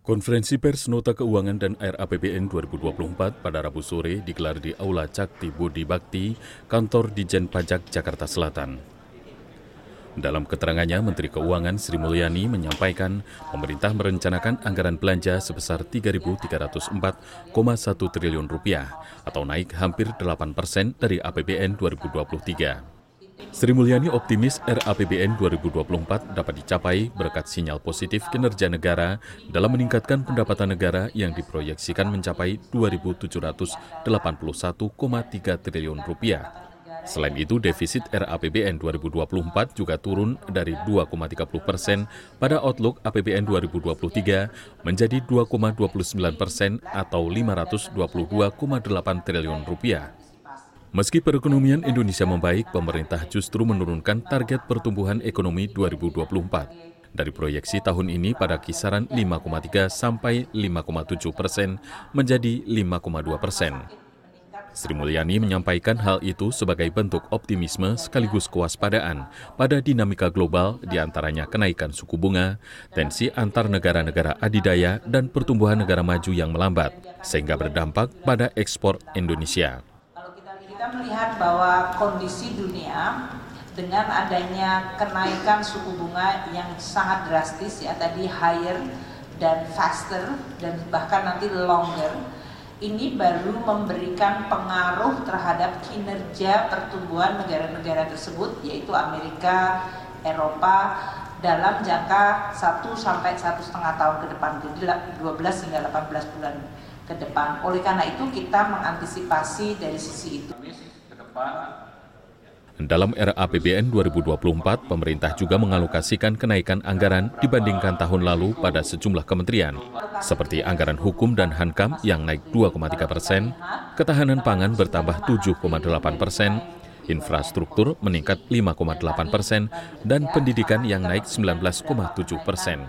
Konferensi pers Nota Keuangan dan RAPBN 2024 pada Rabu sore digelar di Aula Cakti Budi Bakti, kantor Dijen Pajak Jakarta Selatan. Dalam keterangannya, Menteri Keuangan Sri Mulyani menyampaikan pemerintah merencanakan anggaran belanja sebesar 3.304,1 triliun rupiah atau naik hampir 8 persen dari APBN 2023. Sri Mulyani optimis RAPBN 2024 dapat dicapai berkat sinyal positif kinerja negara dalam meningkatkan pendapatan negara yang diproyeksikan mencapai 2.781,3 triliun rupiah. Selain itu, defisit RAPBN 2024 juga turun dari 2,30 persen pada Outlook APBN 2023 menjadi 2,29 persen atau 522,8 triliun rupiah. Meski perekonomian Indonesia membaik, pemerintah justru menurunkan target pertumbuhan ekonomi 2024 dari proyeksi tahun ini pada kisaran 5,3 sampai 5,7 persen menjadi 5,2 persen. Sri Mulyani menyampaikan hal itu sebagai bentuk optimisme sekaligus kewaspadaan pada dinamika global di antaranya kenaikan suku bunga, tensi antar negara-negara adidaya, dan pertumbuhan negara maju yang melambat, sehingga berdampak pada ekspor Indonesia kita melihat bahwa kondisi dunia dengan adanya kenaikan suku bunga yang sangat drastis ya tadi higher dan faster dan bahkan nanti longer ini baru memberikan pengaruh terhadap kinerja pertumbuhan negara-negara tersebut yaitu Amerika, Eropa dalam jangka 1 sampai satu setengah tahun ke depan jadi 12 hingga 18 bulan ke depan. Oleh karena itu kita mengantisipasi dari sisi itu. Dalam era APBN 2024, pemerintah juga mengalokasikan kenaikan anggaran dibandingkan tahun lalu pada sejumlah kementerian, seperti anggaran hukum dan hankam yang naik 2,3 persen, ketahanan pangan bertambah 7,8 persen, infrastruktur meningkat 5,8 persen, dan pendidikan yang naik 19,7 persen.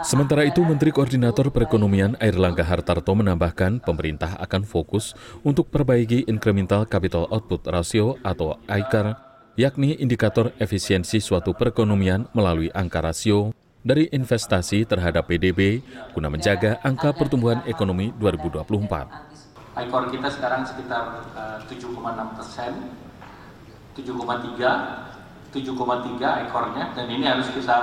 Sementara itu, Menteri Koordinator Perekonomian Airlangga Hartarto menambahkan pemerintah akan fokus untuk perbaiki incremental capital output ratio atau ICAR, yakni indikator efisiensi suatu perekonomian melalui angka rasio dari investasi terhadap PDB guna menjaga angka pertumbuhan ekonomi 2024. ICOR kita sekarang sekitar 7,6 eh, persen, 7,3, 7,3 ICOR-nya, dan ini harus kita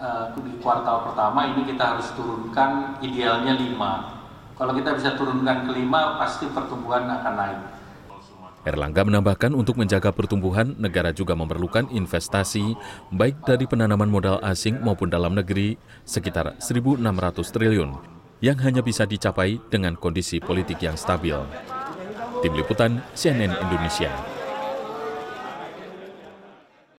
uh, di kuartal pertama ini kita harus turunkan idealnya 5. Kalau kita bisa turunkan ke 5 pasti pertumbuhan akan naik. Erlangga menambahkan untuk menjaga pertumbuhan, negara juga memerlukan investasi baik dari penanaman modal asing maupun dalam negeri sekitar 1.600 triliun yang hanya bisa dicapai dengan kondisi politik yang stabil. Tim Liputan CNN Indonesia